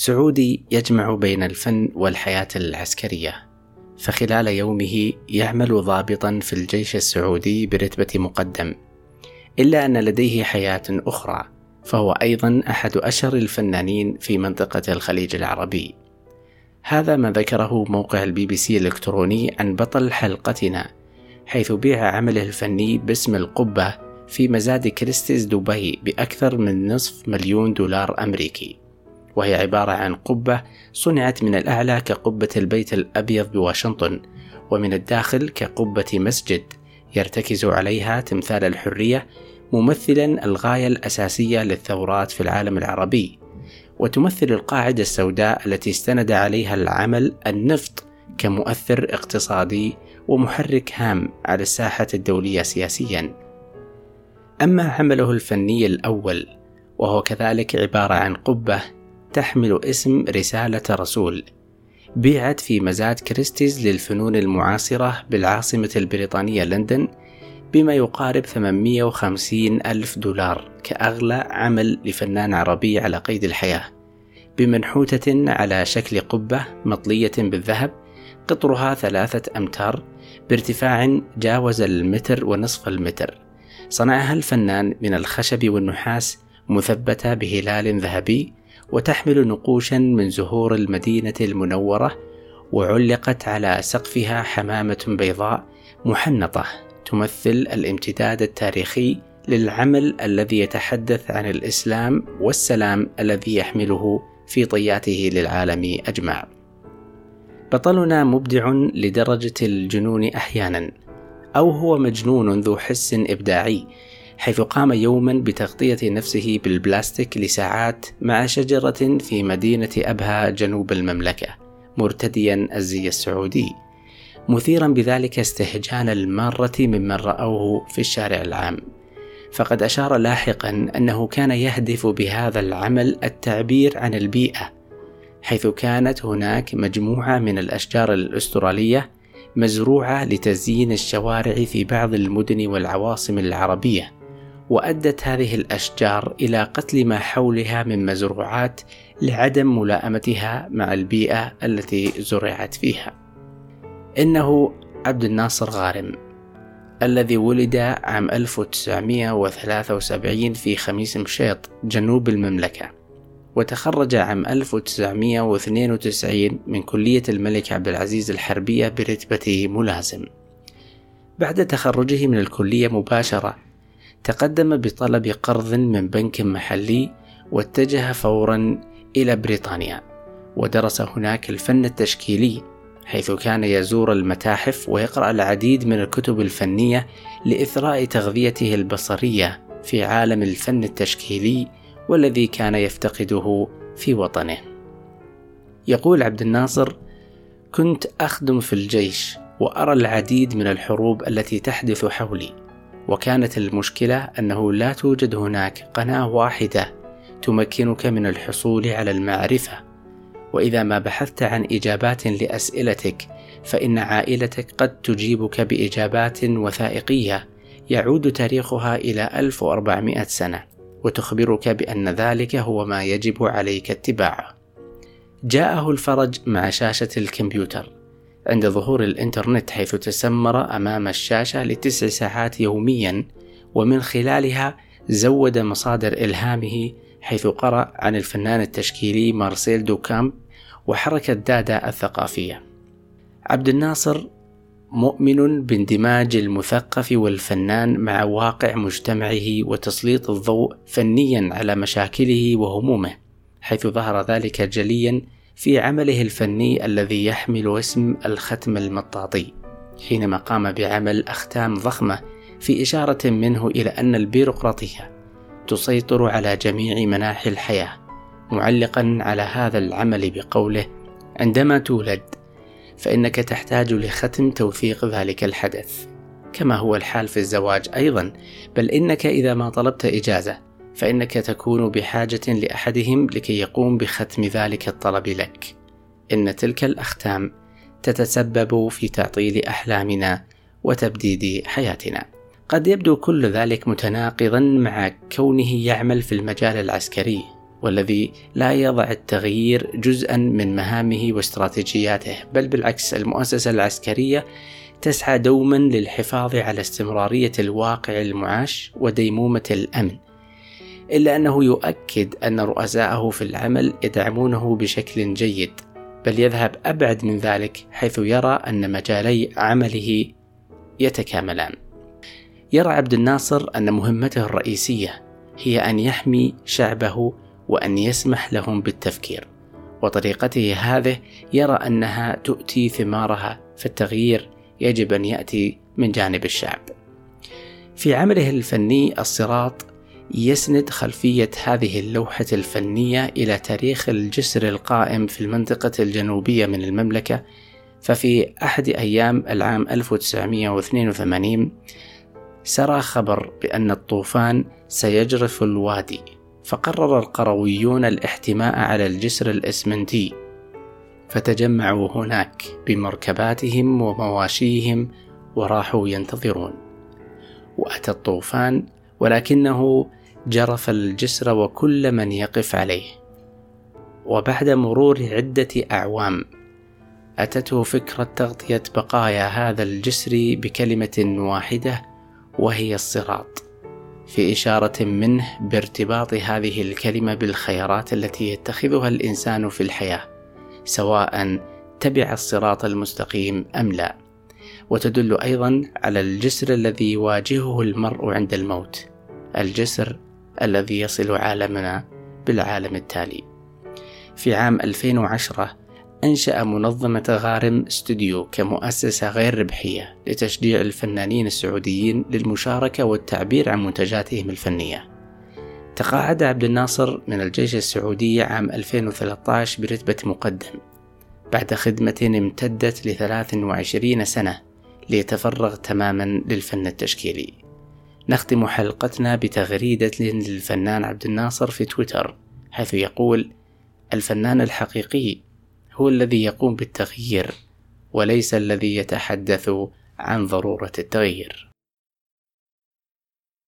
سعودي يجمع بين الفن والحياة العسكرية. فخلال يومه يعمل ضابطا في الجيش السعودي برتبة مقدم. إلا أن لديه حياة أخرى فهو أيضا أحد أشهر الفنانين في منطقة الخليج العربي. هذا ما ذكره موقع البي بي سي الإلكتروني عن بطل حلقتنا حيث بيع عمله الفني باسم القبة في مزاد كريستيز دبي بأكثر من نصف مليون دولار أمريكي. وهي عبارة عن قبة صنعت من الأعلى كقبة البيت الأبيض بواشنطن ومن الداخل كقبة مسجد يرتكز عليها تمثال الحرية ممثلا الغاية الأساسية للثورات في العالم العربي. وتمثل القاعدة السوداء التي استند عليها العمل النفط كمؤثر اقتصادي ومحرك هام على الساحة الدولية سياسيا. أما عمله الفني الأول وهو كذلك عبارة عن قبة تحمل اسم رسالة رسول. بيعت في مزاد كريستيز للفنون المعاصرة بالعاصمة البريطانية لندن بما يقارب 850 ألف دولار كأغلى عمل لفنان عربي على قيد الحياة. بمنحوتة على شكل قبة مطلية بالذهب قطرها ثلاثة أمتار بارتفاع جاوز المتر ونصف المتر. صنعها الفنان من الخشب والنحاس مثبتة بهلال ذهبي وتحمل نقوشا من زهور المدينة المنورة وعلقت على سقفها حمامة بيضاء محنطة تمثل الامتداد التاريخي للعمل الذي يتحدث عن الإسلام والسلام الذي يحمله في طياته للعالم أجمع. بطلنا مبدع لدرجة الجنون أحيانا، أو هو مجنون ذو حس إبداعي حيث قام يوما بتغطية نفسه بالبلاستيك لساعات مع شجرة في مدينة أبها جنوب المملكة مرتديا الزي السعودي. مثيرا بذلك استهجان المارة ممن رأوه في الشارع العام. فقد أشار لاحقا أنه كان يهدف بهذا العمل التعبير عن البيئة حيث كانت هناك مجموعة من الأشجار الأسترالية مزروعة لتزيين الشوارع في بعض المدن والعواصم العربية. وأدت هذه الأشجار إلى قتل ما حولها من مزروعات لعدم ملائمتها مع البيئة التي زرعت فيها. إنه عبد الناصر غارم الذي ولد عام 1973 في خميس مشيط جنوب المملكة وتخرج عام 1992 من كلية الملك عبد العزيز الحربية برتبة ملازم بعد تخرجه من الكلية مباشرة تقدم بطلب قرض من بنك محلي واتجه فورا إلى بريطانيا ودرس هناك الفن التشكيلي حيث كان يزور المتاحف ويقرأ العديد من الكتب الفنية لإثراء تغذيته البصرية في عالم الفن التشكيلي والذي كان يفتقده في وطنه. يقول عبد الناصر: كنت أخدم في الجيش وأرى العديد من الحروب التي تحدث حولي، وكانت المشكلة أنه لا توجد هناك قناة واحدة تمكنك من الحصول على المعرفة وإذا ما بحثت عن إجابات لأسئلتك فإن عائلتك قد تجيبك بإجابات وثائقية يعود تاريخها إلى 1400 سنة وتخبرك بأن ذلك هو ما يجب عليك اتباعه. جاءه الفرج مع شاشة الكمبيوتر عند ظهور الإنترنت حيث تسمر أمام الشاشة لتسع ساعات يوميا ومن خلالها زود مصادر إلهامه حيث قرأ عن الفنان التشكيلي مارسيل دوكامب وحركة دادا الثقافية. عبد الناصر مؤمن باندماج المثقف والفنان مع واقع مجتمعه وتسليط الضوء فنيا على مشاكله وهمومه، حيث ظهر ذلك جليا في عمله الفني الذي يحمل اسم الختم المطاطي حينما قام بعمل أختام ضخمة في إشارة منه إلى أن البيروقراطية تسيطر على جميع مناحي الحياة معلقا على هذا العمل بقوله عندما تولد فإنك تحتاج لختم توثيق ذلك الحدث كما هو الحال في الزواج أيضا بل إنك إذا ما طلبت إجازة فإنك تكون بحاجة لأحدهم لكي يقوم بختم ذلك الطلب لك. إن تلك الأختام تتسبب في تعطيل أحلامنا وتبديد حياتنا. قد يبدو كل ذلك متناقضا مع كونه يعمل في المجال العسكري، والذي لا يضع التغيير جزءا من مهامه واستراتيجياته بل بالعكس المؤسسة العسكرية تسعى دوما للحفاظ على استمرارية الواقع المعاش وديمومة الأمن إلا أنه يؤكد أن رؤساءه في العمل يدعمونه بشكل جيد بل يذهب أبعد من ذلك حيث يرى أن مجالي عمله يتكاملان. يرى عبد الناصر أن مهمته الرئيسية هي أن يحمي شعبه وأن يسمح لهم بالتفكير وطريقته هذه يرى أنها تؤتي ثمارها فالتغيير يجب أن يأتي من جانب الشعب. في عمله الفني الصراط يسند خلفية هذه اللوحة الفنية إلى تاريخ الجسر القائم في المنطقة الجنوبية من المملكة ففي أحد أيام العام 1982 سرى خبر بأن الطوفان سيجرف الوادي فقرر القرويون الاحتماء على الجسر الإسمنتي فتجمعوا هناك بمركباتهم ومواشيهم وراحوا ينتظرون. وأتى الطوفان ولكنه جرف الجسر وكل من يقف عليه. وبعد مرور عدة أعوام أتته فكرة تغطية بقايا هذا الجسر بكلمة واحدة وهي الصراط في إشارة منه بارتباط هذه الكلمة بالخيارات التي يتخذها الإنسان في الحياة سواء تبع الصراط المستقيم أم لا. وتدل أيضا على الجسر الذي يواجهه المرء عند الموت الجسر الذي يصل عالمنا بالعالم التالي في عام 2010 أنشأ منظمة غارم استوديو كمؤسسة غير ربحية لتشجيع الفنانين السعوديين للمشاركة والتعبير عن منتجاتهم الفنية. تقاعد عبد الناصر من الجيش السعودي عام 2013 برتبة مقدم بعد خدمة امتدت ل 23 سنة ليتفرغ تماما للفن التشكيلي. نختم حلقتنا بتغريدة للفنان عبد الناصر في تويتر حيث يقول: الفنان الحقيقي هو الذي يقوم بالتغيير وليس الذي يتحدث عن ضرورة التغيير.